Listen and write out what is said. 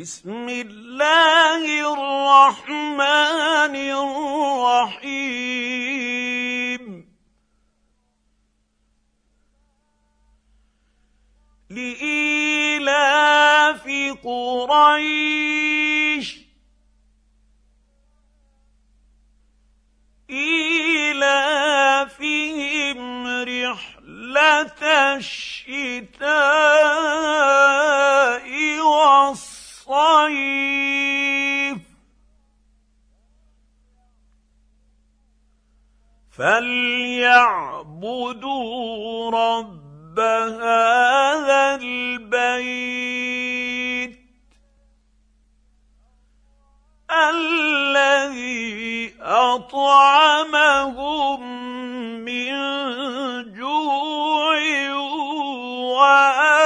بسم الله الرحمن الرحيم. لإيلاف قريش. إيلافهم رحلة الشتاء. ضعيف فليعبدوا رب هذا البيت الذي اطعمهم من جوع وأ